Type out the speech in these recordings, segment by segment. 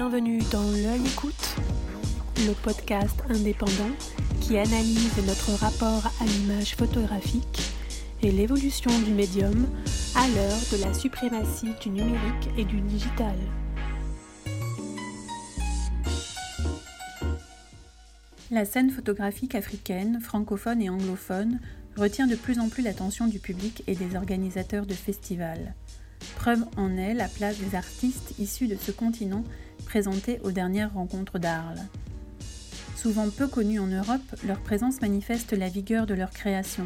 Bienvenue dans L'œil écoute, le podcast indépendant qui analyse notre rapport à l'image photographique et l'évolution du médium à l'heure de la suprématie du numérique et du digital. La scène photographique africaine, francophone et anglophone retient de plus en plus l'attention du public et des organisateurs de festivals. Preuve en est la place des artistes issus de ce continent présentés aux dernières rencontres d'Arles. Souvent peu connus en Europe, leur présence manifeste la vigueur de leur création,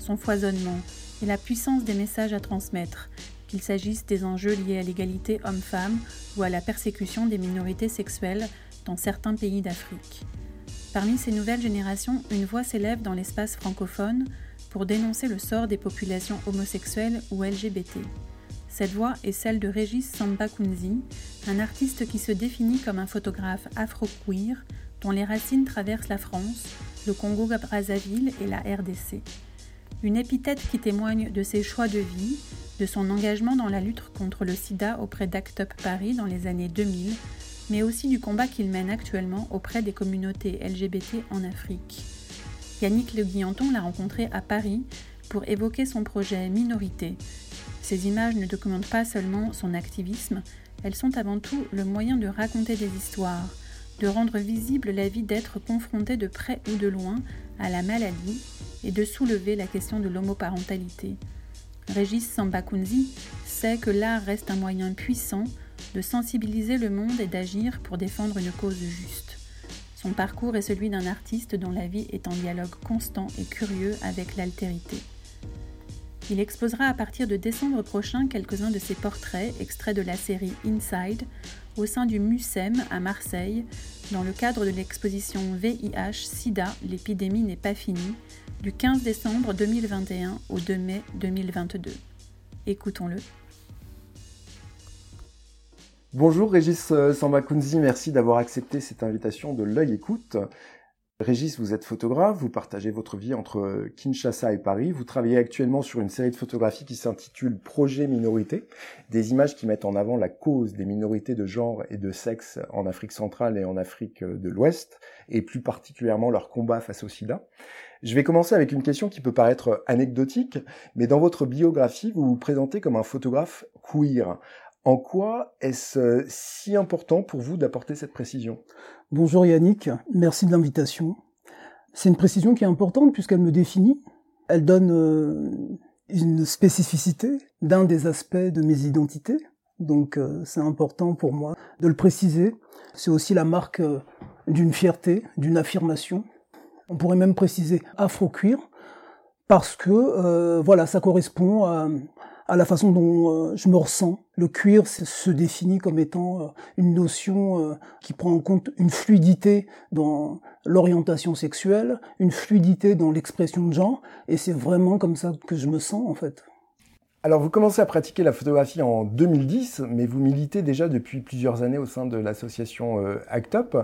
son foisonnement et la puissance des messages à transmettre, qu'il s'agisse des enjeux liés à l'égalité homme-femme ou à la persécution des minorités sexuelles dans certains pays d'Afrique. Parmi ces nouvelles générations, une voix s'élève dans l'espace francophone pour dénoncer le sort des populations homosexuelles ou LGBT. Cette voix est celle de Régis Sambakunzi, un artiste qui se définit comme un photographe afro-queer dont les racines traversent la France, le Congo-Brazzaville et la RDC. Une épithète qui témoigne de ses choix de vie, de son engagement dans la lutte contre le sida auprès d'Act Up Paris dans les années 2000 mais aussi du combat qu'il mène actuellement auprès des communautés LGBT en Afrique. Yannick Le Guillanton l'a rencontré à Paris pour évoquer son projet Minorité. Ces images ne documentent pas seulement son activisme, elles sont avant tout le moyen de raconter des histoires, de rendre visible la vie d'être confronté de près ou de loin à la maladie et de soulever la question de l'homoparentalité. Régis Sambakunzi sait que l'art reste un moyen puissant de sensibiliser le monde et d'agir pour défendre une cause juste. Son parcours est celui d'un artiste dont la vie est en dialogue constant et curieux avec l'altérité. Il exposera à partir de décembre prochain quelques-uns de ses portraits extraits de la série Inside au sein du MUSEM à Marseille dans le cadre de l'exposition VIH-Sida, l'épidémie n'est pas finie du 15 décembre 2021 au 2 mai 2022. Écoutons-le. Bonjour Régis euh, Sambakunzi, merci d'avoir accepté cette invitation de l'œil écoute. Régis, vous êtes photographe, vous partagez votre vie entre Kinshasa et Paris. Vous travaillez actuellement sur une série de photographies qui s'intitule Projet Minorité, des images qui mettent en avant la cause des minorités de genre et de sexe en Afrique centrale et en Afrique de l'Ouest, et plus particulièrement leur combat face au sida. Je vais commencer avec une question qui peut paraître anecdotique, mais dans votre biographie, vous vous présentez comme un photographe queer. En quoi est-ce euh, si important pour vous d'apporter cette précision? Bonjour Yannick, merci de l'invitation. C'est une précision qui est importante puisqu'elle me définit. Elle donne euh, une spécificité d'un des aspects de mes identités. Donc euh, c'est important pour moi de le préciser. C'est aussi la marque d'une fierté, d'une affirmation. On pourrait même préciser afro-cuir parce que voilà, ça correspond à, à la façon dont euh, je me ressens. Le cuir se définit comme étant euh, une notion euh, qui prend en compte une fluidité dans l'orientation sexuelle, une fluidité dans l'expression de genre, et c'est vraiment comme ça que je me sens en fait. Alors vous commencez à pratiquer la photographie en 2010, mais vous militez déjà depuis plusieurs années au sein de l'association ACT UP.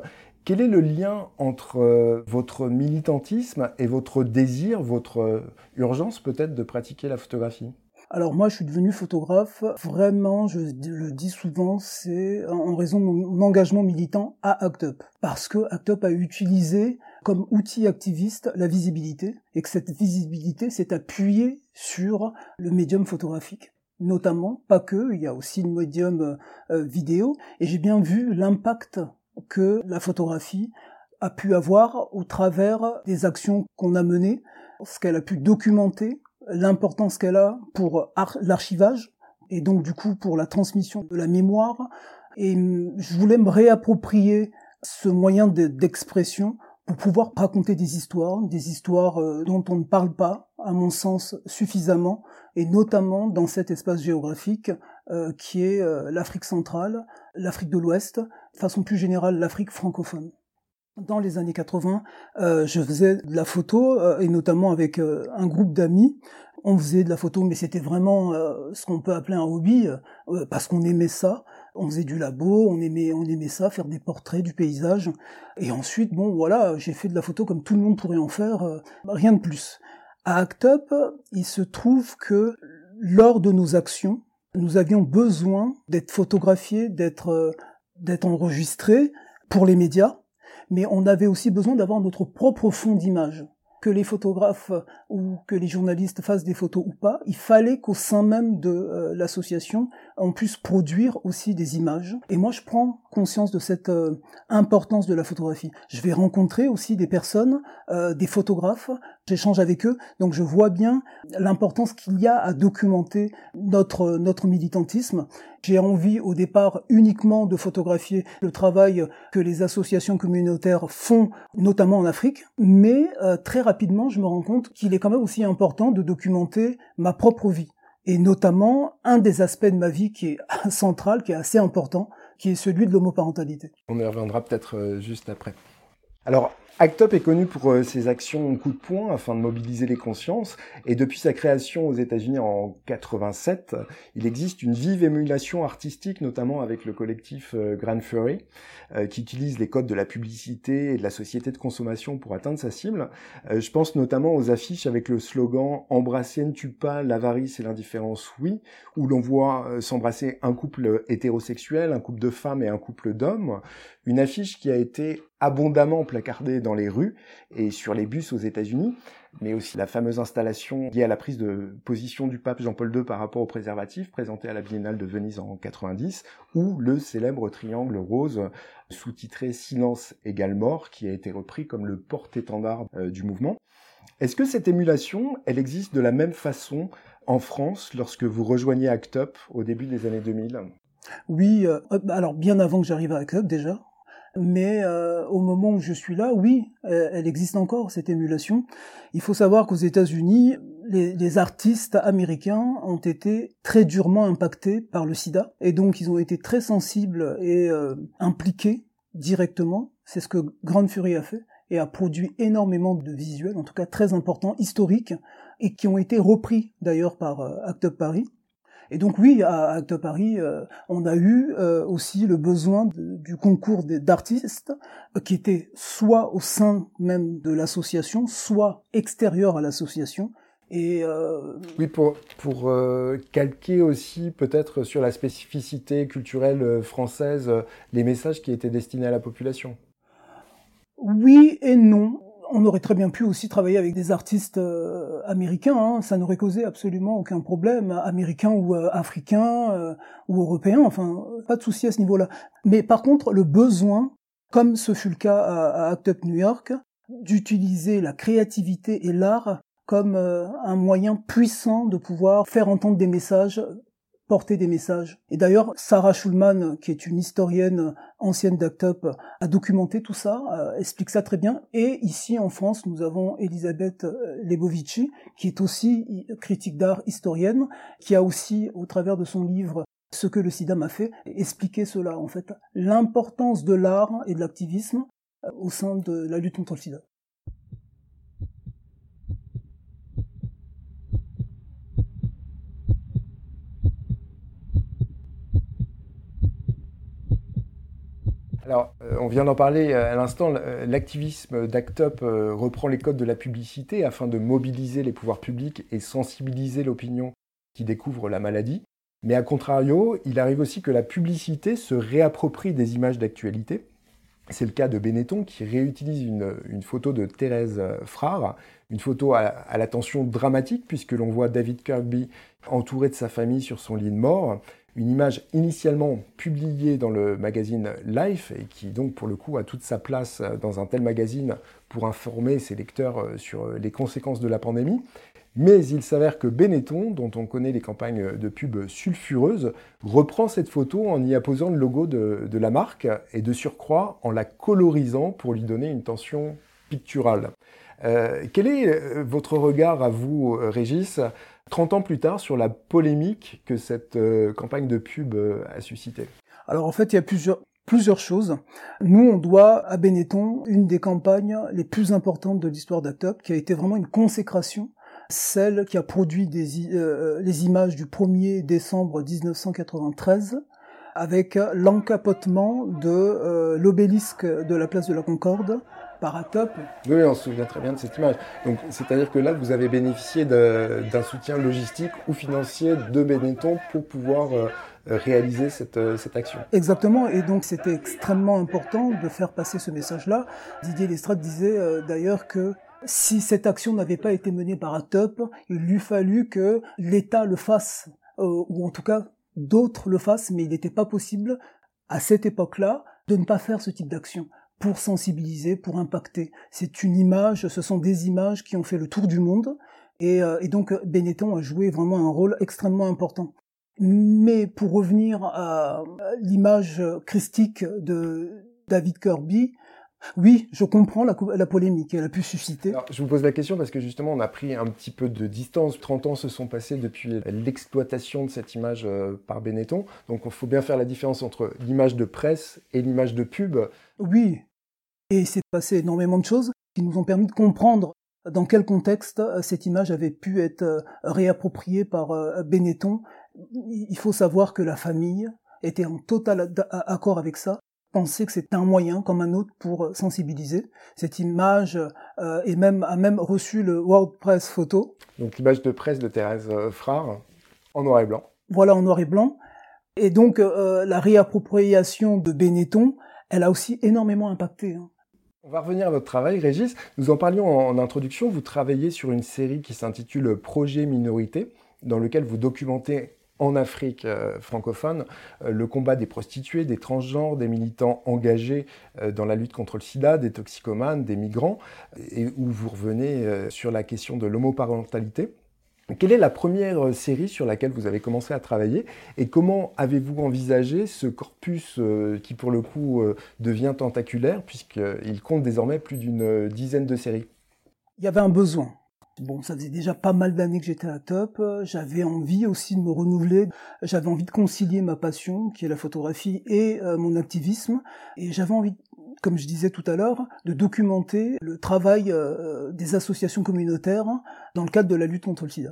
Quel est le lien entre votre militantisme et votre désir, votre urgence peut-être de pratiquer la photographie? Alors moi, je suis devenu photographe. Vraiment, je le dis souvent, c'est en raison de mon engagement militant à ACT UP. Parce que ACT UP a utilisé comme outil activiste la visibilité et que cette visibilité s'est appuyée sur le médium photographique notamment, pas que, il y a aussi le médium euh, vidéo, et j'ai bien vu l'impact que la photographie a pu avoir au travers des actions qu'on a menées, ce qu'elle a pu documenter l'importance qu'elle a pour l'archivage et donc du coup pour la transmission de la mémoire. Et je voulais me réapproprier ce moyen d'expression pour pouvoir raconter des histoires, des histoires euh, dont on ne parle pas, à mon sens, suffisamment, et notamment dans cet espace géographique euh, qui est euh, l'Afrique centrale, l'Afrique de l'Ouest, façon plus générale l'Afrique francophone. Dans les années 80, euh, je faisais de la photo, euh, et notamment avec euh, un groupe d'amis. On faisait de la photo, mais c'était vraiment ce qu'on peut appeler un hobby, parce qu'on aimait ça. On faisait du labo, on aimait, on aimait ça, faire des portraits du paysage. Et ensuite, bon, voilà, j'ai fait de la photo comme tout le monde pourrait en faire, rien de plus. À Act Up, il se trouve que lors de nos actions, nous avions besoin d'être photographiés, d'être d'être enregistré pour les médias, mais on avait aussi besoin d'avoir notre propre fond d'image que les photographes ou que les journalistes fassent des photos ou pas, il fallait qu'au sein même de euh, l'association, on puisse produire aussi des images. Et moi, je prends conscience de cette euh, importance de la photographie. Je vais rencontrer aussi des personnes, euh, des photographes, j'échange avec eux, donc je vois bien l'importance qu'il y a à documenter notre notre militantisme. J'ai envie au départ uniquement de photographier le travail que les associations communautaires font, notamment en Afrique, mais euh, très rapidement, je me rends compte qu'il est quand même aussi important de documenter ma propre vie et notamment un des aspects de ma vie qui est central, qui est assez important, qui est celui de l'homoparentalité. On y reviendra peut-être euh, juste après. Alors, Act Up est connu pour euh, ses actions coup de poing afin de mobiliser les consciences et depuis sa création aux États-Unis en 87, il existe une vive émulation artistique notamment avec le collectif euh, Grand Fury euh, qui utilise les codes de la publicité et de la société de consommation pour atteindre sa cible. Je pense notamment aux affiches avec le slogan Embrasser ne tue pas, l'avarice et l'indifférence oui, où l'on voit s'embrasser un couple hétérosexuel, un couple de femmes et un couple d'hommes, une affiche qui a été abondamment placardée dans les rues et sur les bus aux États-Unis, mais aussi la fameuse installation liée à la prise de position du pape Jean-Paul II par rapport au préservatif présentée à la Biennale de Venise en 90, ou le célèbre triangle rose sous-titré Silence égale mort qui a été repris comme le porte-étendard euh, du mouvement. Est-ce que cette émulation, elle existe de la même façon en France lorsque vous rejoignez ACT UP au début des années 2000 Oui, euh, alors bien avant que j'arrive à ACT UP déjà, mais euh, au moment où je suis là, oui, elle existe encore cette émulation. Il faut savoir qu'aux États-Unis, les, artistes américains ont été très durement impactés par le SIDA, et donc ils ont été très sensibles et euh, impliqués directement. C'est ce que Grand Fury a fait et a produit énormément de visuels, en tout cas très importants, historiques, et qui ont été repris d'ailleurs par euh, Act Up Paris. Et donc oui, à Acte Paris, euh, on a eu euh, aussi le besoin du concours d'artistes euh, qui était soit au sein même de l'association, soit extérieur à l'association. Et oui, pour pour calquer aussi peut-être sur la spécificité culturelle française les messages qui étaient destinés à la population. Oui et non on aurait très bien pu aussi travailler avec des artistes euh, américains, hein. ça n'aurait causé absolument aucun problème, américains ou euh, africains euh, ou européens, enfin pas de souci à ce niveau-là. Mais par contre, le besoin, comme ce fut le cas à, à Act Up New York, d'utiliser la créativité et l'art comme un moyen puissant de pouvoir faire entendre des messages porter des messages. Et d'ailleurs, Sarah Schulman, qui est une historienne ancienne d'Actop, a documenté tout ça, euh, explique ça très bien. Et ici, en France, nous avons Elisabeth euh, Lebovici, qui est aussi critique d'art historienne, qui a aussi, au travers de son livre Ce que le sida m'a fait, expliqué cela, en fait, l'importance de l'art et de l'activisme euh, au sein de la lutte contre le sida. Alors, euh, on vient d'en parler euh, à l'instant, euh, l'activisme d'ACTUP reprend les codes de la publicité afin de mobiliser les pouvoirs publics et sensibiliser l'opinion qui découvre la maladie. Mais à contrario, il arrive aussi que la publicité se réapproprie des images d'actualité. C'est le cas de Benetton qui réutilise une, photo de Thérèse Frard, une photo à, à l'attention dramatique puisque l'on voit David Kirby entouré de sa famille sur son lit de mort une image initialement publiée dans le magazine Life et qui donc pour le coup a toute sa place euh, dans un tel magazine pour informer ses lecteurs euh, sur euh, les conséquences de la pandémie. Mais il s'avère que Benetton, dont on connaît les campagnes de pub sulfureuses, reprend cette photo en y apposant le logo de, la marque et de surcroît en la colorisant pour lui donner une tension picturale. quel est votre regard à vous, Régis, 30 ans plus tard sur la polémique que cette euh, campagne de pub euh, a suscité Alors en fait, il y a plusieurs, choses. Nous, on doit à Benetton une des campagnes les plus importantes de l'histoire d'Actop, qui a été vraiment une consécration, celle qui a produit euh, les images du 1er décembre 1993, avec l'encapotement de l'obélisque de la place de la Concorde par Atop. Oui, on se souvient très bien de cette image. Donc, c'est-à-dire que là, vous avez bénéficié d'un soutien logistique ou financier de Benetton pour pouvoir euh, réaliser cette, euh, cette, action. Exactement, et donc c'était extrêmement important de faire passer ce message-là. Didier Lestrade disait euh, d'ailleurs que si cette action n'avait pas été menée par Atop, il lui fallu que l'État le fasse, ou en tout cas d'autres le fassent, mais il n'était pas possible à cette époque-là de ne pas faire ce type d'action pour sensibiliser, pour impacter. C'est une image, ce sont des images qui ont fait le tour du monde, et, euh, donc Benetton a joué vraiment un rôle extrêmement important. Mais pour revenir à l'image christique de David Kirby, oui, je comprends la, polémique qu'elle a pu susciter. je vous pose la question parce que justement, on a pris un petit peu de distance. 30 ans se sont passés depuis l'exploitation de cette image euh, par Benetton. Donc, il faut bien faire la différence entre l'image de presse et l'image de pub. Oui, et c'est passé énormément de choses qui nous ont permis de comprendre dans quel contexte euh, cette image avait pu être euh, réappropriée par Benetton. Il faut savoir que la famille était en total accord avec ça penser que c'est un moyen comme un autre pour euh, sensibiliser. Cette image euh, est même, a même reçu le World Press Photo. Donc l'image de presse de Thérèse euh, Frard en noir et blanc. Voilà, en noir et blanc. Et donc la réappropriation de Benetton, elle a aussi énormément impacté. Hein. On va revenir à votre travail, Régis. Nous en parlions en introduction. Vous travaillez sur une série qui s'intitule Projet Minorité, dans lequel vous documentez en Afrique euh, francophone, euh, le combat des prostituées, des transgenres, des militants engagés euh, dans la lutte contre le sida, des toxicomanes, des migrants, et où vous revenez sur la question de l'homoparentalité. Quelle est la première série sur laquelle vous avez commencé à travailler et comment avez-vous envisagé ce corpus qui pour le coup devient tentaculaire puisqu'il compte désormais plus d'une dizaine de séries? Il y avait un besoin. Bon, ça faisait déjà pas mal d'années que j'étais à top. J'avais envie aussi de me renouveler. J'avais envie de concilier ma passion, qui est la photographie, et euh, mon activisme. Et j'avais envie, comme je disais tout à l'heure, de documenter le travail euh, des associations communautaires dans le cadre de la lutte contre le sida.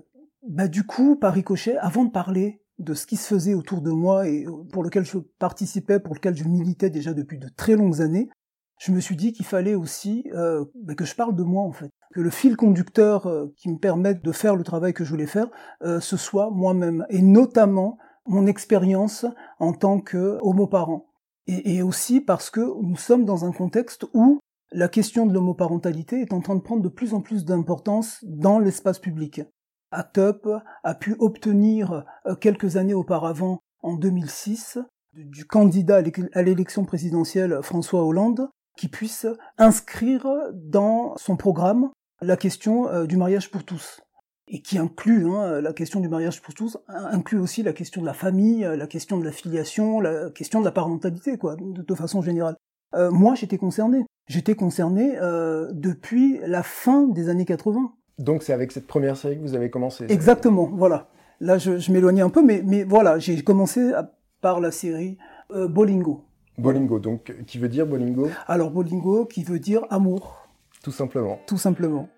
Bah, du coup, par ricochet, avant de parler de ce qui se faisait autour de moi et pour lequel je participais, pour lequel je militais déjà depuis de très longues années, je me suis dit qu'il fallait aussi euh, bah, que je parle de moi en fait, que le fil conducteur euh, qui me permette de faire le travail que je voulais faire, euh, ce soit moi-même, et notamment mon expérience en tant que homoparent. Et, et aussi parce que nous sommes dans un contexte où la question de l'homoparentalité est en train de prendre de plus en plus d'importance dans l'espace public. ACT UP a pu obtenir quelques années auparavant, en 2006, du candidat à l'élection présidentielle François Hollande, qui puisse inscrire dans son programme la question euh, du mariage pour tous et qui inclut hein, la question du mariage pour tous, inclut aussi la question de la famille, la question de la filiation, la question de la parentalité, quoi, de, façon générale. Euh, moi, j'étais concerné. J'étais concerné euh, depuis la fin des années 80. Donc c'est avec cette première série que vous avez commencé Exactement, voilà. Là, je, je m'éloignais un peu, mais, mais voilà, j'ai commencé par la série Bolingo. Bolingo, donc qui veut dire Bolingo? Alors Bolingo qui veut dire amour. Tout simplement. Tout simplement.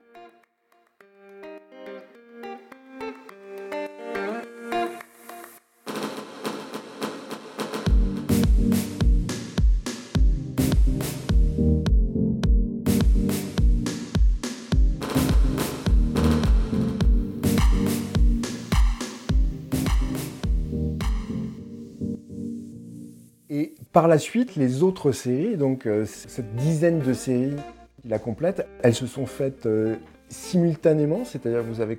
Par la suite, les autres séries, donc euh, cette dizaine de séries qui la complètent, elles se sont faites euh, simultanément, c'est-à-dire vous avez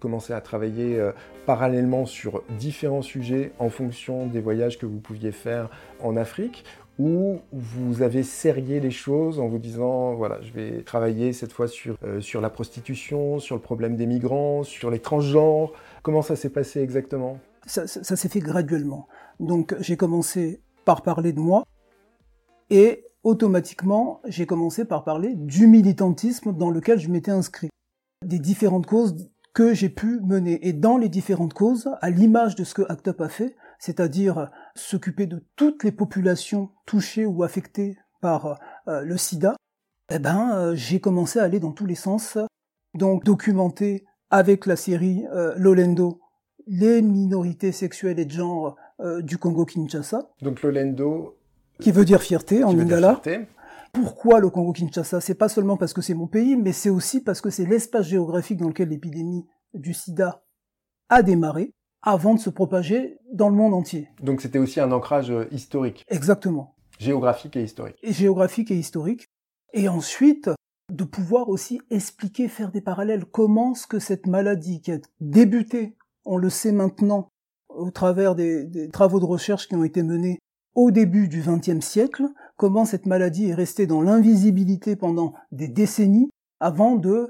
commencé à travailler euh, parallèlement sur différents sujets en fonction des voyages que vous pouviez faire en Afrique, ou vous avez serré les choses en vous disant, voilà, je vais travailler cette fois sur, sur la prostitution, sur le problème des migrants, sur les transgenres. Comment ça s'est passé exactement? Ça s'est fait graduellement. Donc j'ai commencé par parler de moi et automatiquement j'ai commencé par parler du militantisme dans lequel je m'étais inscrit, des différentes causes que j'ai pu mener. Et dans les différentes causes, à l'image de ce que ACT UP a fait, c'est-à-dire s'occuper de toutes les populations touchées ou affectées par euh, le sida, eh ben, euh, j'ai commencé à aller dans tous les sens. Donc, documenter avec la série euh, Lolendo les minorités sexuelles et de genre euh, du Congo-Kinshasa. Donc Lolendo. Qui veut dire fierté en lingala. Pourquoi le Congo-Kinshasa? C'est pas seulement parce que c'est mon pays, mais c'est aussi parce que c'est l'espace géographique dans lequel l'épidémie du sida a démarré avant de se propager dans le monde entier. Donc c'était aussi un ancrage euh, historique. Exactement. Géographique et historique. Et géographique et historique. Et ensuite, de pouvoir aussi expliquer, faire des parallèles. Comment ce que cette maladie qui a débuté, on le sait maintenant, au travers des, des travaux de recherche qui ont été menés au début du XXe siècle, comment cette maladie est restée dans l'invisibilité pendant des décennies avant de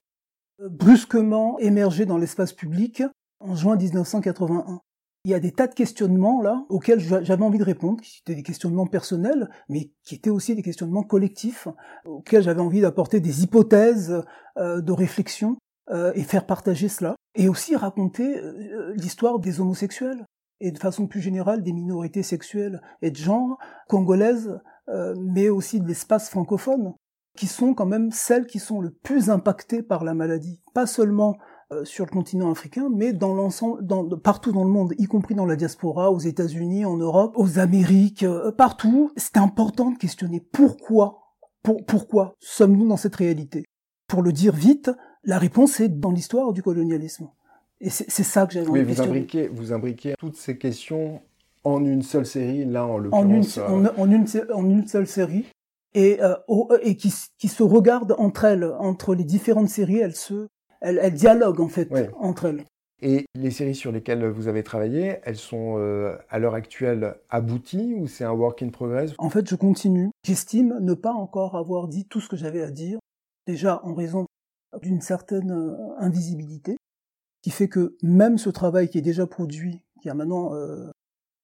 euh, brusquement émerger dans l'espace public en juin 1981. Il y a des tas de questionnements là auxquels j'avais envie de répondre, qui étaient des questionnements personnels, mais qui étaient aussi des questionnements collectifs, auxquels j'avais envie d'apporter des hypothèses euh, de réflexion euh, et faire partager cela, et aussi raconter l'histoire des homosexuels et de façon plus générale des minorités sexuelles et de genre congolaises, euh, mais aussi de l'espace francophone, qui sont quand même celles qui sont le plus impactées par la maladie, pas seulement euh, sur le continent africain, mais dans l'ensemble, partout dans le monde, y compris dans la diaspora, aux États-Unis, en Europe, aux Amériques, euh, partout. C'est important de questionner pourquoi, pour, pourquoi sommes-nous dans cette réalité? Pour le dire vite, la réponse est dans l'histoire du colonialisme. Et c'est ça que j'avais envie de vous imbriquez, vous imbriquez toutes ces questions en une seule série, là en l'occurrence. En, une, en, une, en une seule série, et, euh, et qui, qui, se regardent entre elles, entre les différentes séries, elles se, elles, elles dialoguent en fait entre elles. Et les séries sur lesquelles vous avez travaillé, elles sont euh, à l'heure actuelle abouties ou c'est un work in progress? En fait, je continue. J'estime ne pas encore avoir dit tout ce que j'avais à dire, déjà en raison d'une certaine euh, invisibilité, qui fait que même ce travail qui est déjà produit, qui a maintenant euh,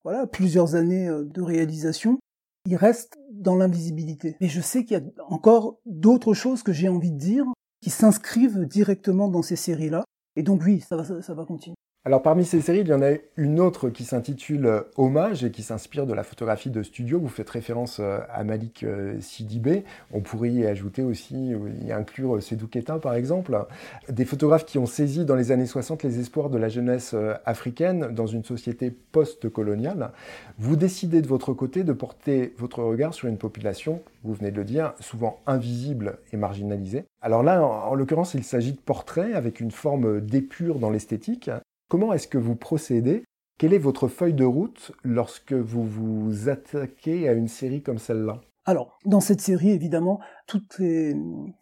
voilà plusieurs années euh, de réalisation, il reste dans l'invisibilité. Et je sais qu'il y a encore d'autres choses que j'ai envie de dire qui s'inscrivent directement dans ces séries-là. Et donc oui, ça va, ça va continuer. Alors parmi ces séries, il y en a une autre qui s'intitule euh, Hommage et qui s'inspire de la photographie de studio. Vous faites référence euh, à Malik euh, Sidibé. On pourrait y ajouter aussi, y inclure Sedou Keita par exemple. Des photographes qui ont saisi dans les années 60 les espoirs de la jeunesse africaine dans une société post-coloniale. Vous décidez de votre côté de porter votre regard sur une population, vous venez de le dire, souvent invisible et marginalisée. Alors là, en, en l'occurrence, il s'agit de portraits avec une forme d'épure dans l'esthétique Comment est-ce que vous procédez? Quelle est votre feuille de route lorsque vous vous attaquez à une série comme celle-là? Alors, dans cette série, évidemment, toutes les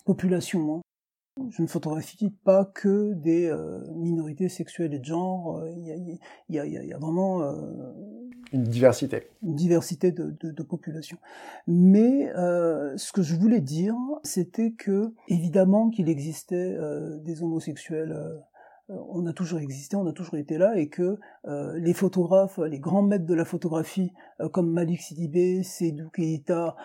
populations, hein. je ne photographie pas que des euh, minorités sexuelles et de genre. Il y, a, vraiment euh, une diversité, une diversité de, de, populations. Mais euh, ce que je voulais dire, c'était que évidemment qu'il existait des homosexuels on a toujours existé, on a toujours été là, et que euh, les photographes, les grands maîtres de la photographie, euh, comme Malik Sidibé, Seydou Keita,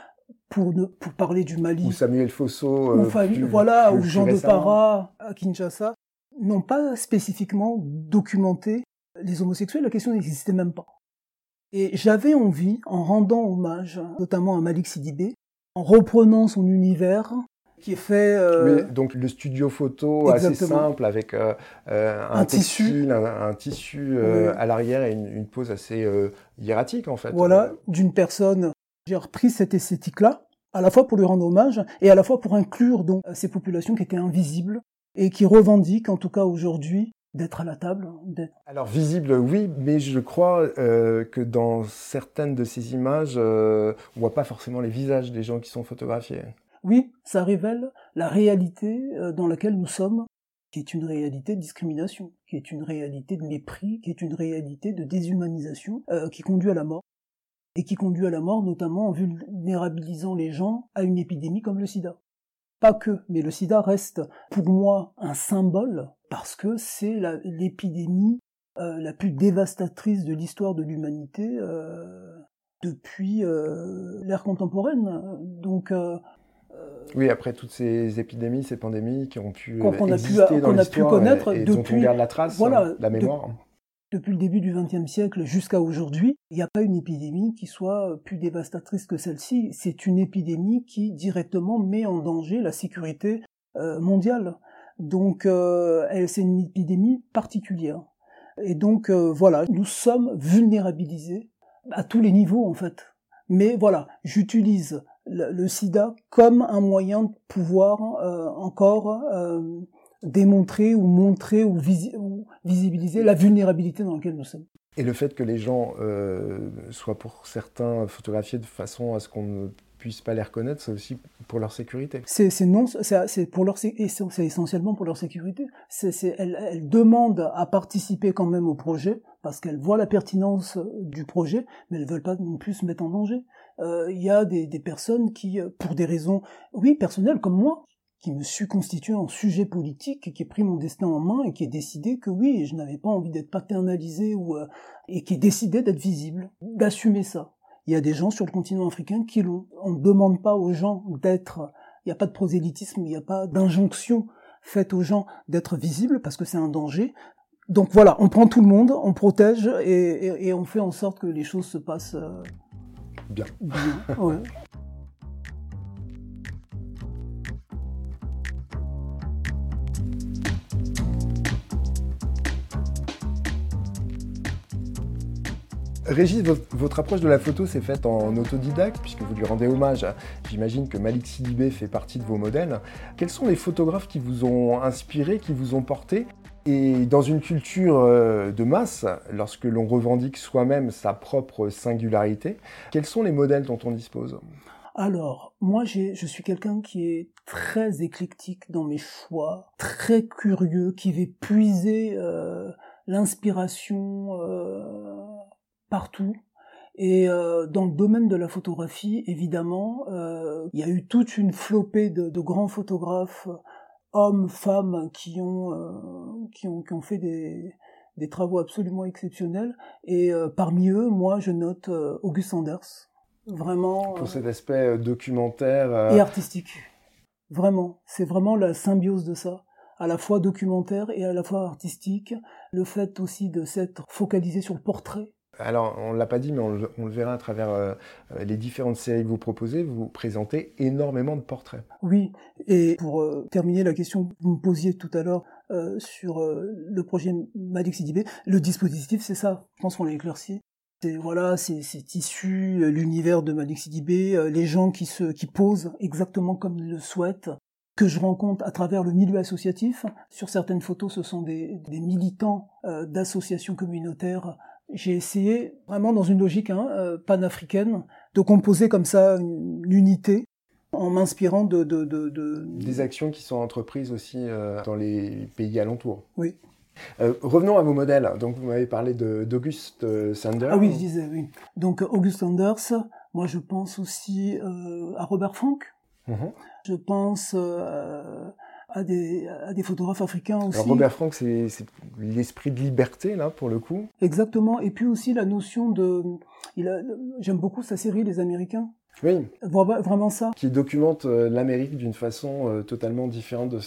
pour, pour parler du Mali, ou Samuel Fosso, ou voilà, ou Jean de Para à Kinshasa, n'ont pas spécifiquement documenté les homosexuels. La question n'existait même pas. Et j'avais envie, en rendant hommage, notamment à Malik Sidibé, en reprenant son univers, qui est fait. Euh... donc le studio photo assez simple avec euh, euh un, tissu, un, tissu euh, à l'arrière et une, pose assez hiératique en fait. Voilà, d'une personne. J'ai repris cette esthétique-là, à la fois pour lui rendre hommage et à la fois pour inclure donc ces populations qui étaient invisibles et qui revendiquent en tout cas aujourd'hui d'être à la table. Alors visible, oui, mais je crois euh, que dans certaines de ces images, euh, on voit pas forcément les visages des gens qui sont photographiés. Oui, ça révèle la réalité euh, dans laquelle nous sommes, qui est une réalité de discrimination, qui est une réalité de mépris, qui est une réalité de déshumanisation, euh, qui conduit à la mort, et qui conduit à la mort notamment en vulnérabilisant les gens à une épidémie comme le sida. Pas que, mais le sida reste pour moi un symbole, parce que c'est l'épidémie euh, la plus dévastatrice de l'histoire de l'humanité depuis l'ère contemporaine. Donc oui, après toutes ces épidémies, ces pandémies qui ont pu exister dans l'histoire et, depuis, dont on garde la trace, hein, la mémoire. depuis le début du XXe siècle jusqu'à aujourd'hui, il n'y a pas une épidémie qui soit plus dévastatrice que celle-ci. C'est une épidémie qui directement met en danger la sécurité euh, mondiale. Donc, euh, c'est une épidémie particulière. Et donc, euh, voilà, nous sommes vulnérabilisés à tous les niveaux en fait. Mais voilà, j'utilise le, sida comme un moyen de pouvoir encore démontrer ou montrer ou, visibiliser la vulnérabilité dans laquelle nous sommes. Et le fait que les gens euh, soient pour certains photographiés de façon à ce qu'on ne puisse pas les reconnaître, c'est aussi pour leur sécurité. C'est non, c'est pour leur c'est essentiellement pour leur sécurité. C'est elles, elles demandent à participer quand même au projet parce qu'elles voient la pertinence du projet, mais elles veulent pas non plus se mettre en danger. Euh, il y a des, des personnes qui, pour des raisons, oui, personnelles comme moi, qui me suis constitué en sujet politique, qui ai pris mon destin en main et qui ai décidé que oui, je n'avais pas envie d'être paternalisé ou euh, et qui ai décidé d'être visible, d'assumer ça. Il y a des gens sur le continent africain qui l'ont. On ne demande pas aux gens d'être. Il n'y a pas de prosélytisme, il n'y a pas d'injonction faite aux gens d'être visibles parce que c'est un danger. Donc voilà, on prend tout le monde, on protège et, et, on fait en sorte que les choses se passent euh, bien. bien. Ouais. Régis, votre, approche de la photo s'est faite en autodidacte, puisque vous lui rendez hommage. J'imagine que Malik Sidibé fait partie de vos modèles. Quels sont les photographes qui vous ont inspiré, qui vous ont porté? Et dans une culture euh, de masse, lorsque l'on revendique soi-même sa propre singularité, quels sont les modèles dont on dispose? Alors, moi, je suis quelqu'un qui est très éclectique dans mes choix, très curieux, qui va puiser euh, l'inspiration euh, partout. Et dans le domaine de la photographie, évidemment, il y a eu toute une flopée de, grands photographes, hommes, femmes, qui ont, euh, qui ont, qui ont fait des, des travaux absolument exceptionnels. Et parmi eux, moi, je note Auguste Anders. Vraiment. Pour cet aspect documentaire. Et artistique. Vraiment. C'est vraiment la symbiose de ça à la fois documentaire et à la fois artistique, le fait aussi de s'être focalisé sur le portrait, alors, on ne l'a pas dit, mais on le, verra à travers euh, les différentes séries que vous proposez. Vous présentez énormément de portraits. Oui, et pour euh, terminer la question que vous me posiez tout à l'heure euh, sur le projet Madix Sidibé, le dispositif, c'est ça. Je pense qu'on l'a éclairci. C'est voilà, c'est issu l'univers de Sidibé, les gens qui se qui posent exactement comme ils le souhaitent, que je rencontre à travers le milieu associatif. Sur certaines photos, ce sont des militants d'associations communautaires j'ai essayé, vraiment dans une logique hein, euh, panafricaine, de composer comme ça une, unité en m'inspirant de, de, de, Des actions qui sont entreprises aussi euh, dans les pays alentours. Oui. Euh, revenons à vos modèles. Donc, vous m'avez parlé d'Auguste Sanders. Ah oui, je disais, oui. Donc, Auguste Sanders, moi, je pense aussi à Robert Frank. Mhm. Je pense à des, à des photographes africains aussi. Alors Robert Frank, c'est l'esprit de liberté, là, pour le coup. Exactement. Et puis aussi la notion de... J'aime beaucoup sa série, Les Américains. Oui. Vraiment ça. Qui documente euh, l'Amérique d'une façon euh, totalement différente de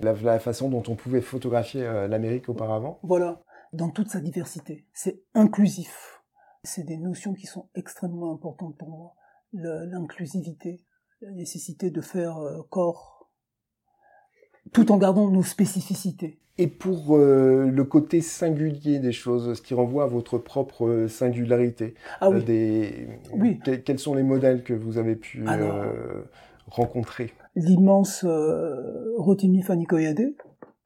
la, façon dont on pouvait photographier euh, l'Amérique auparavant. Voilà. Dans toute sa diversité. C'est inclusif. C'est des notions qui sont extrêmement importantes pour moi. L'inclusivité, la nécessité de faire corps tout en gardant nos spécificités. Et pour euh, le côté singulier des choses, ce qui renvoie à votre propre euh, singularité, ah oui. Euh, des... oui. quels sont les modèles que vous avez pu rencontrer? L'immense Rotimi Fanikoyade.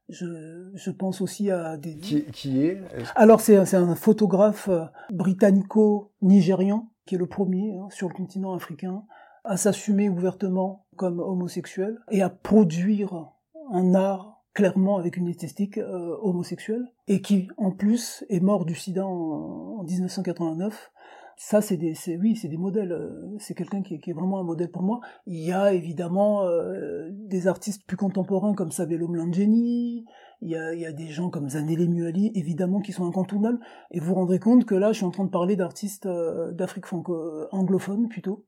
Je, je, pense aussi à des... Qui, qui est? Alors c'est un photographe britannico-nigérian qui est le premier hein, sur le continent africain à s'assumer ouvertement comme homosexuel et à produire un art clairement avec une esthétique euh, homosexuelle et qui en plus est mort du sida en, 1989 ça c'est des oui c'est des modèles euh, c'est quelqu'un qui, est vraiment un modèle pour moi. Il y a évidemment euh, des artistes plus contemporains comme Sabelo Mlangeni il y a, des gens comme Zanele Muali évidemment qui sont incontournables. Et vous vous rendrez compte que là je suis en train de parler d'artistes d'Afrique franco anglophone plutôt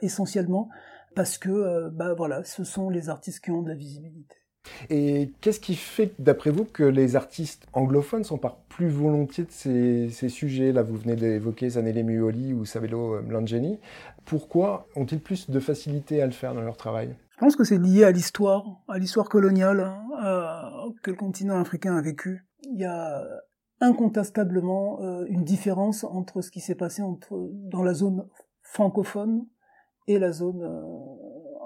essentiellement parce que bah voilà ce sont les artistes qui ont de la visibilité et qu'est-ce qui fait, d'après vous, que les artistes anglophones s'emparent plus volontiers de ces, sujets Là, vous venez d'évoquer Zanele Muoli ou Sabelo Mlangeni. Pourquoi ont-ils plus de facilité à le faire dans leur travail? Je pense que c'est lié à l'histoire, à l'histoire coloniale hein, que le continent africain a vécu. Il y a incontestablement euh, une différence entre ce qui s'est passé dans la zone francophone et la zone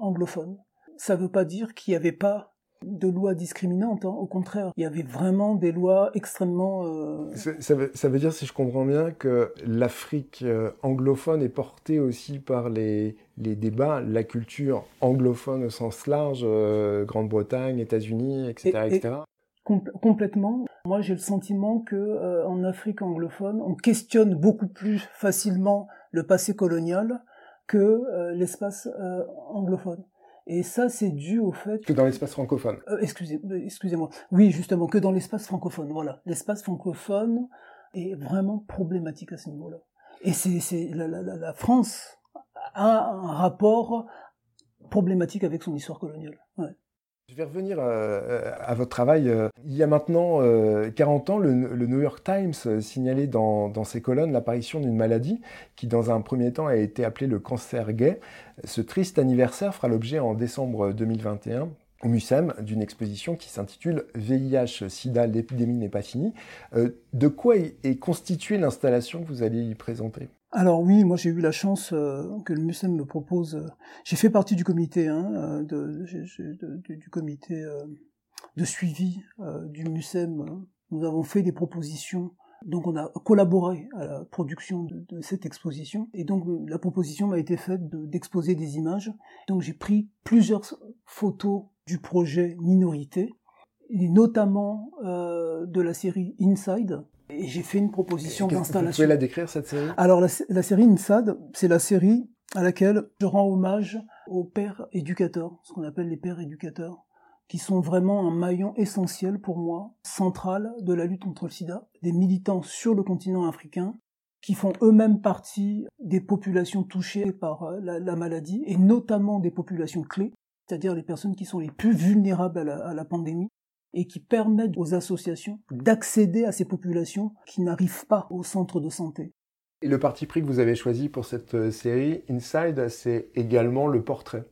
anglophone. Ça ne veut pas dire qu'il n'y avait pas de lois discriminantes. Hein. Au contraire, il y avait vraiment des lois extrêmement. Euh... Ça, veut, ça, veut, dire, si je comprends bien, que l'Afrique euh, anglophone est portée aussi par les, les, débats, la culture anglophone au sens large, euh, Grande-Bretagne, États-Unis, etc., etc. complètement. Moi, j'ai le sentiment que euh, en Afrique anglophone, on questionne beaucoup plus facilement le passé colonial que l'espace anglophone. Et ça, c'est dû au fait que dans l'espace francophone. Euh, excusez, euh, excusez-moi. Oui, justement, que dans l'espace francophone. Voilà, l'espace francophone est vraiment problématique à ce niveau-là. Et c'est, c'est la, la, la, France a un rapport problématique avec son histoire coloniale. Ouais. Je vais revenir euh, à, votre travail. Euh, il y a maintenant 40 euh, ans, le, New York Times signalait dans, ses colonnes l'apparition d'une maladie qui, dans un premier temps, a été appelée le cancer gay. Ce triste anniversaire fera l'objet en décembre 2021 au MUSEM d'une exposition qui s'intitule VIH-Sida, l'épidémie n'est pas finie. de quoi est constituée l'installation que vous allez y présenter? Alors oui, moi j'ai eu la chance euh, que le MUSEM me propose. Euh, j'ai fait partie du comité, hein, euh, de, du comité de suivi du MUSEM. Nous avons fait des propositions. Donc on a collaboré à la production de, cette exposition. Et donc la proposition m'a été faite d'exposer des images. Donc j'ai pris plusieurs photos du projet Minorité, et notamment de la série Inside, et j'ai fait une proposition d'installation. Vous pouvez la décrire, cette série? Alors, la, série INSAD, c'est la série à laquelle je rends hommage aux pères éducateurs, ce qu'on appelle les pères éducateurs, qui sont vraiment un maillon essentiel pour moi, central de la lutte contre le sida, des militants sur le continent africain, qui font eux-mêmes partie des populations touchées par euh, la, maladie, et notamment des populations clés, c'est-à-dire les personnes qui sont les plus vulnérables à la pandémie, et qui permettent aux associations d'accéder à ces populations qui n'arrivent pas au centre de santé. Et le parti pris que vous avez choisi pour cette euh, série, Inside, c'est également le portrait.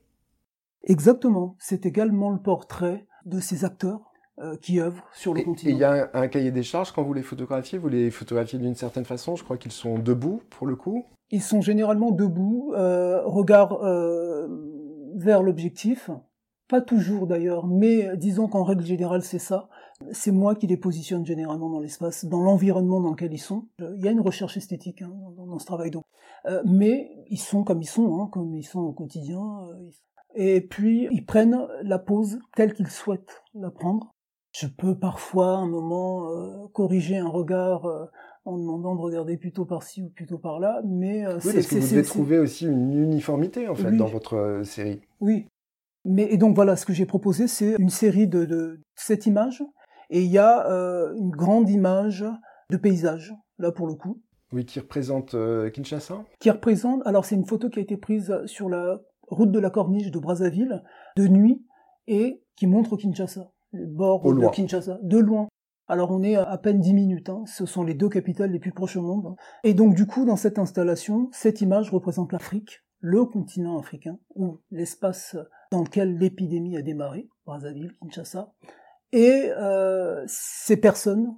Exactement, c'est également le portrait de ces acteurs euh, qui œuvrent sur le continent. Et il y a un, cahier des charges quand vous les photographiez, vous les photographiez d'une certaine façon, je crois qu'ils sont debout pour le coup. Ils sont généralement debout, euh, regard euh, vers l'objectif, pas toujours d'ailleurs, mais disons qu'en règle générale c'est ça. C'est moi qui les positionne généralement dans l'espace, dans l'environnement dans lequel ils sont. Il y a une recherche esthétique hein, dans, ce travail donc. Euh, mais ils sont comme ils sont, hein, comme ils sont au quotidien. Euh, et puis ils prennent la pose telle qu'ils souhaitent la prendre. Je peux parfois à un moment euh, corriger un regard en demandant de regarder plutôt par-ci ou plutôt par-là, mais oui, parce que vous devez trouver aussi une uniformité en fait dans votre série. Oui, mais et donc voilà, ce que j'ai proposé, c'est une série de, de sept images, et il y a euh, une grande image de paysage, là pour le coup. Oui, qui représente euh, Kinshasa? Qui représente, alors c'est une photo qui a été prise sur la route de la Corniche de Brazzaville, de nuit, et qui montre Kinshasa, le bord de Kinshasa, de loin. Alors on est à, peine dix minutes, hein. ce sont les deux capitales les plus proches au monde. Et donc du coup, dans cette installation, cette image représente l'Afrique, le continent africain, ou l'espace dans lequel l'épidémie a démarré, Brazzaville, Kinshasa, et euh, ces personnes,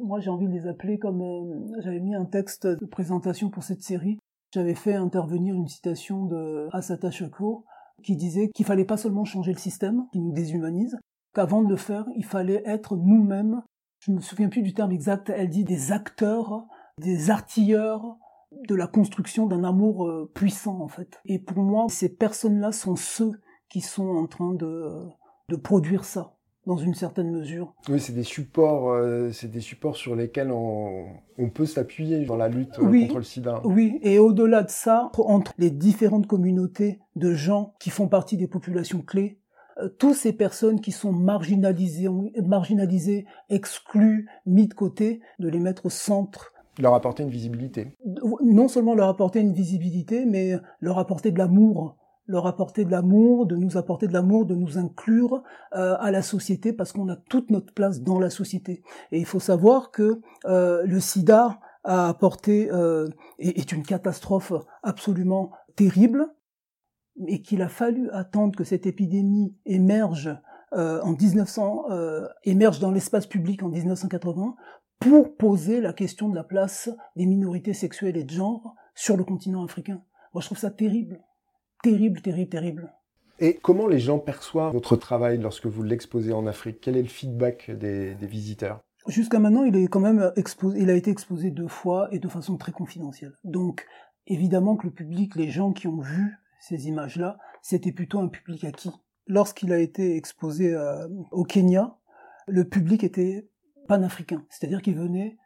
moi j'ai envie de les appeler comme euh, j'avais mis un texte de présentation pour cette série, j'avais fait intervenir une citation de Asata Shakur qui disait qu'il fallait pas seulement changer le système qui nous déshumanise, qu'avant de le faire, il fallait être nous-mêmes. Je me souviens plus du terme exact. Elle dit des acteurs, des artilleurs de la construction d'un amour euh, puissant en fait. Et pour moi, ces personnes-là sont ceux qui sont en train de, de produire ça dans une certaine mesure. Oui, c'est des supports, euh, c'est des supports sur lesquels on, on peut s'appuyer dans la lutte euh, contre le sida. Oui, et au-delà de ça, entre les différentes communautés de gens qui font partie des populations clés, euh, toutes ces personnes qui sont marginalisées, marginalisées, exclues, mises de côté, de les mettre au centre leur apporter une visibilité. Non seulement leur apporter une visibilité, mais leur apporter de l'amour, leur apporter de l'amour, de nous apporter de l'amour, de nous inclure euh, à la société parce qu'on a toute notre place dans la société. Et il faut savoir que euh, le sida a apporté euh, est, une catastrophe absolument terrible et qu'il a fallu attendre que cette épidémie émerge en 1900 émerge dans l'espace public en 1980 pour poser la question de la place des minorités sexuelles et de genre sur le continent africain. Moi, je trouve ça terrible terrible, terrible, terrible. Et comment les gens perçoivent votre travail lorsque vous l'exposez en Afrique? Quel est le feedback des, visiteurs? Jusqu'à maintenant, il est quand même exposé, il a été exposé deux fois et de façon très confidentielle. Donc, évidemment que le public, les gens qui ont vu ces images-là, c'était plutôt un public acquis. Lorsqu'il a été exposé euh, au Kenya, le public était panafricain, c'est-à-dire qu'il venait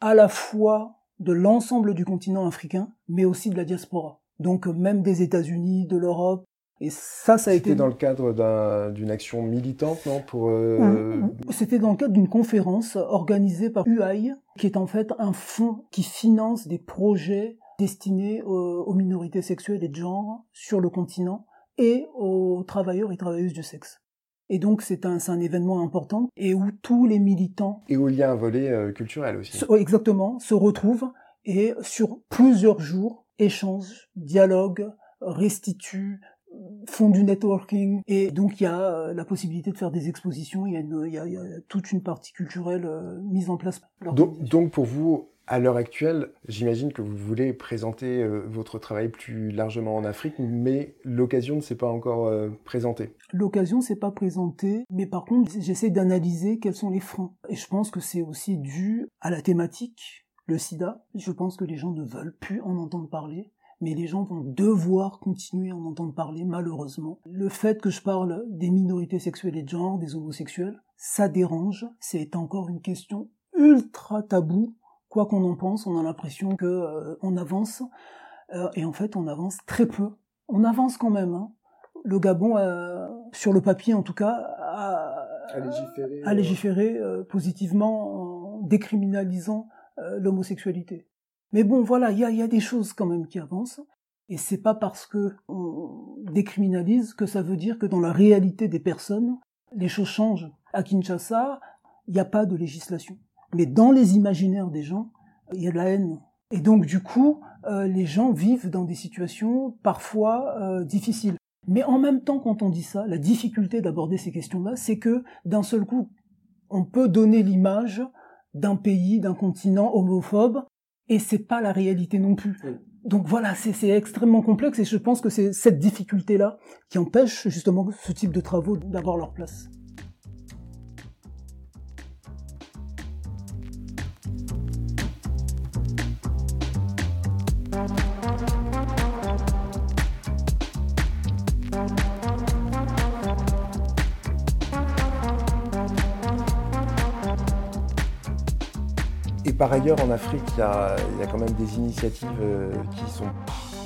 à la fois de l'ensemble du continent africain, mais aussi de la diaspora. Donc même des États-Unis, de l'Europe, et ça, ça a été. C'était dans le cadre d'une action militante, non pour, euh, C'était dans le cadre d'une conférence organisée par UI, qui est en fait un fonds qui finance des projets destinés aux, minorités sexuelles et de genre sur le continent et aux travailleurs et travailleuses du sexe. Et donc c'est un, un événement important et où tous les militants... Et où il y a un volet euh, culturel aussi. exactement, se retrouvent et sur plusieurs jours échangent, dialoguent, restituent, font du networking et donc il y a euh, la possibilité de faire des expositions, il y a, il y a, toute une partie culturelle euh, mise en place. Donc, donc pour vous, à l'heure actuelle, j'imagine que vous voulez présenter euh, votre travail plus largement en Afrique, mais l'occasion ne s'est pas encore présentée. L'occasion ne s'est pas présentée, mais par contre, j'essaie d'analyser quels sont les freins. Et je pense que c'est aussi dû à la thématique, le sida. Je pense que les gens ne veulent plus en entendre parler mais les gens vont devoir continuer à en entendre parler, malheureusement. Le fait que je parle des minorités sexuelles et de genre, des homosexuels, ça dérange, c'est encore une question ultra taboue. Quoi qu'on en pense, on a l'impression que euh, on avance, euh, et en fait, on avance très peu. On avance quand même. Hein. Le Gabon, sur le papier en tout cas, a, a légiféré, euh, positivement en décriminalisant l'homosexualité. Mais bon, voilà, il y a, des choses quand même qui avancent. Et c'est pas parce que on décriminalise que ça veut dire que dans la réalité des personnes, les choses changent. À Kinshasa, il n'y a pas de législation. Mais dans les imaginaires des gens, il y a de la haine. Et donc, du coup, euh, les gens vivent dans des situations parfois euh, difficiles. Mais en même temps, quand on dit ça, la difficulté d'aborder ces questions-là, c'est que d'un seul coup, on peut donner l'image d'un pays, d'un continent homophobe, et c'est pas la réalité non plus. Donc voilà, c'est extrêmement complexe et je pense que c'est cette difficulté-là qui empêche justement ce type de travaux d'avoir leur place. Par ailleurs, en Afrique, il y a, quand même des initiatives euh, qui sont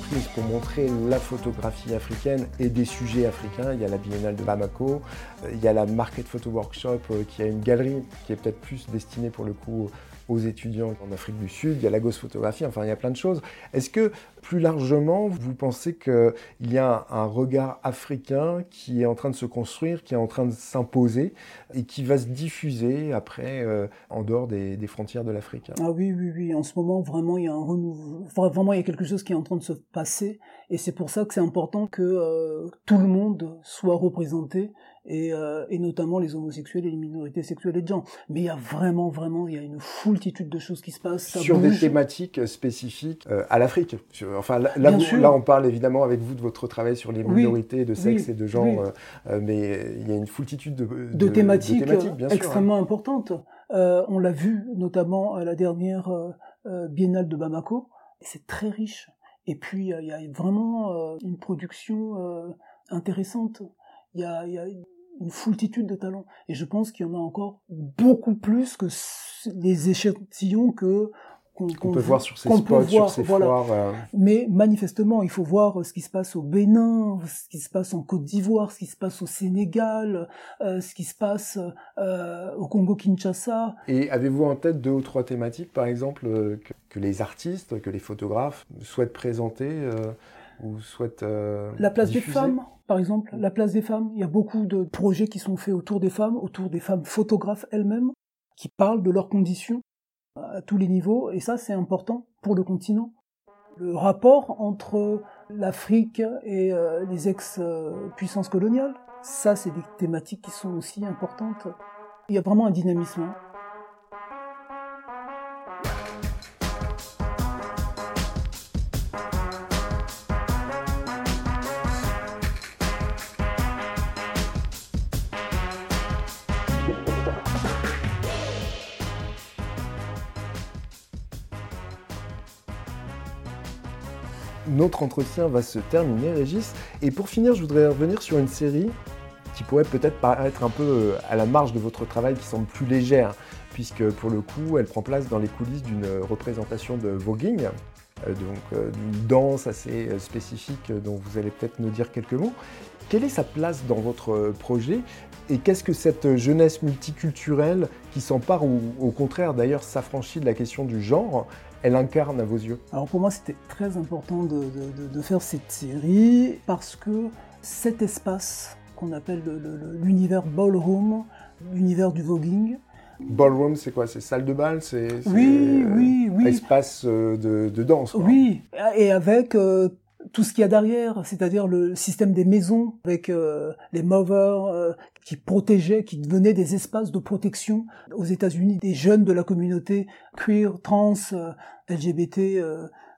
prises pour montrer la photographie africaine et des sujets africains. Il y a la Biennale de Bamako, euh, il y a la Market Photo Workshop euh, qui a une galerie qui est peut-être plus destinée pour le coup aux étudiants en Afrique du Sud, il y a la gosse photographie, enfin il y a plein de choses. Est-ce que plus largement, vous pensez qu'il y a un regard africain qui est en train de se construire, qui est en train de s'imposer et qui va se diffuser après euh, en dehors des, frontières de l'Afrique Ah oui, oui, oui. En ce moment, vraiment, il y a un renouveau. Vraiment, il y a quelque chose qui est en train de se passer et c'est pour ça que c'est important que euh, tout le monde soit représenté et, euh, et, notamment les homosexuels et les minorités sexuelles et de genre. Mais il y a vraiment, vraiment, il y a une foultitude de choses qui se passent. sur des thématiques spécifiques euh, à l'Afrique. Enfin, là, là, on parle évidemment avec vous de votre travail sur les minorités de sexe et de genre, euh, mais il y a une foultitude de, de, thématiques, extrêmement importantes. on l'a vu notamment à la dernière biennale de Bamako. C'est très riche. Et puis, il y a vraiment une production intéressante. Il y a, y a, une foultitude de talents. Et je pense qu'il y en a encore beaucoup plus que les échantillons que qu'on peut voir sur ces spots, sur ces foires. Euh. Mais manifestement, il faut voir ce qui se passe au Bénin, ce qui se passe en Côte d'Ivoire, ce qui se passe au Sénégal, euh, ce qui se passe euh, au Congo-Kinshasa. Et avez-vous en tête deux ou trois thématiques, par exemple, que, que, les artistes, que les photographes souhaitent présenter ou souhaitent La place des femmes par exemple, la place des femmes. Il y a beaucoup de projets qui sont faits autour des femmes, autour des femmes photographes elles-mêmes, qui parlent de leurs conditions à tous les niveaux, et ça c'est important pour le continent. Le rapport entre l'Afrique et euh, les ex-puissances coloniales, ça c'est des thématiques qui sont aussi importantes. Il y a vraiment un dynamisme. Notre entretien va se terminer, Régis. Et pour finir, je voudrais revenir sur une série qui pourrait peut-être paraître un peu euh, à la marge de votre travail, qui semble plus légère, puisque pour le coup, elle prend place dans les coulisses d'une représentation de voguing, euh, donc euh, d'une danse assez spécifique dont vous allez peut-être nous dire quelques mots. Quelle est sa place dans votre projet? Et qu'est-ce que cette jeunesse multiculturelle qui s'empare ou au contraire d'ailleurs s'affranchit de la question du genre, elle incarne à vos yeux Alors pour moi c'était très important de, de, faire cette série parce que cet espace qu'on appelle l'univers ballroom, l'univers du voguing. Ballroom, c'est quoi? C'est salle de bal? C'est oui, oui, oui. Espace euh, de, danse. Oui, et avec euh, tout ce qu'il y a derrière, c'est-à-dire le système des maisons avec euh, les movers qui protégeaient, qui devenaient des espaces de protection aux États-Unis des jeunes de la communauté queer, trans, LGBT,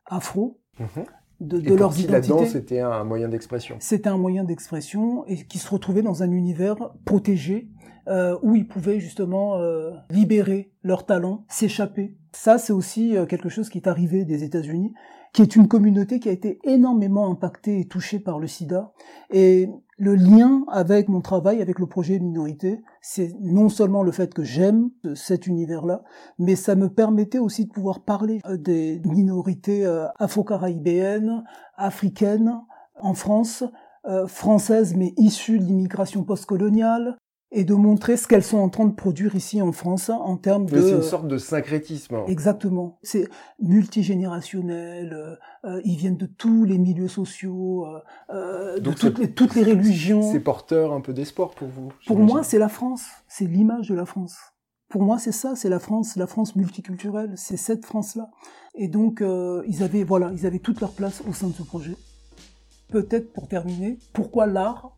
afro. Mhm de, de leurs identités. La danse c'était un moyen d'expression. C'était un moyen d'expression et qui se retrouvait dans un univers protégé euh, où ils pouvaient justement euh, libérer leurs talents, s'échapper. Ça, c'est aussi euh, quelque chose qui est arrivé des États-Unis, qui est une communauté qui a été énormément impactée et touchée par le SIDA. Et le lien avec mon travail, avec le projet Minorité, c'est non seulement le fait que j'aime cet univers-là, mais ça me permettait aussi de pouvoir parler euh, des minorités euh, afro-caribéennes, africaines, en France, euh, françaises mais issues de l'immigration postcoloniale, et de montrer ce qu'elles sont en train de produire ici en France en termes de... C'est une sorte de syncrétisme. Exactement. C'est multigénérationnel, euh, euh, ils viennent de tous les milieux sociaux, euh, de toutes les, toutes les religions. C'est porteur un peu d'espoir pour vous Pour moi, c'est la France, c'est l'image de la France. Pour moi, c'est ça, c'est la France, la France multiculturelle, c'est cette France-là. Et donc, ils avaient, voilà, ils avaient toute leur place au sein de ce projet. Peut-être pour terminer, pourquoi l'art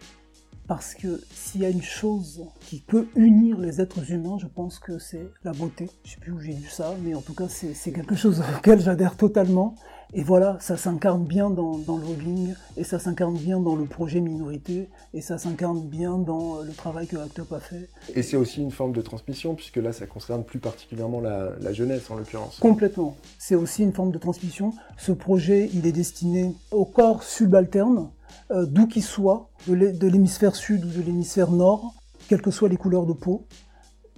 parce que s'il y a une chose qui peut unir les êtres humains, je pense que c'est la beauté. Je sais plus où j'ai lu ça, mais en tout cas, c'est quelque chose auquel j'adhère totalement. Et voilà, ça s'incarne bien dans, dans, le voguing, et ça s'incarne bien dans le projet Minorité, et ça s'incarne bien dans le travail que Actop a fait. Et c'est aussi une forme de transmission, puisque là, ça concerne plus particulièrement la, la jeunesse, en l'occurrence. Complètement. C'est aussi une forme de transmission. Ce projet, il est destiné au corps subalterne, euh, d'où qu'il soit, de l'hémisphère sud ou de l'hémisphère nord, quelles que soient les couleurs de peau,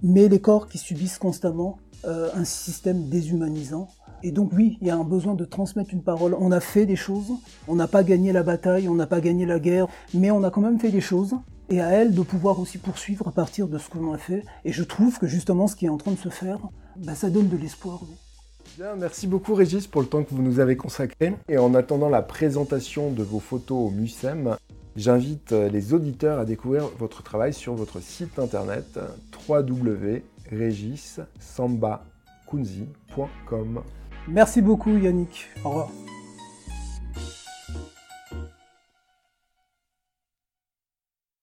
mais les corps qui subissent constamment euh, un système déshumanisant. Et donc oui, il y a un besoin de transmettre une parole. On a fait des choses, on n'a pas gagné la bataille, on n'a pas gagné la guerre, mais on a quand même fait des choses. Et à elle de pouvoir aussi poursuivre à partir de ce que l'on a fait. Et je trouve que justement ce qui est en train de se faire, bah, ça donne de l'espoir. Merci beaucoup Régis pour le temps que vous nous avez consacré. Et en attendant la présentation de vos photos au MUSEM, j'invite les auditeurs à découvrir votre travail sur votre site internet www.regissambakunzi.com. Merci beaucoup Yannick. Au revoir.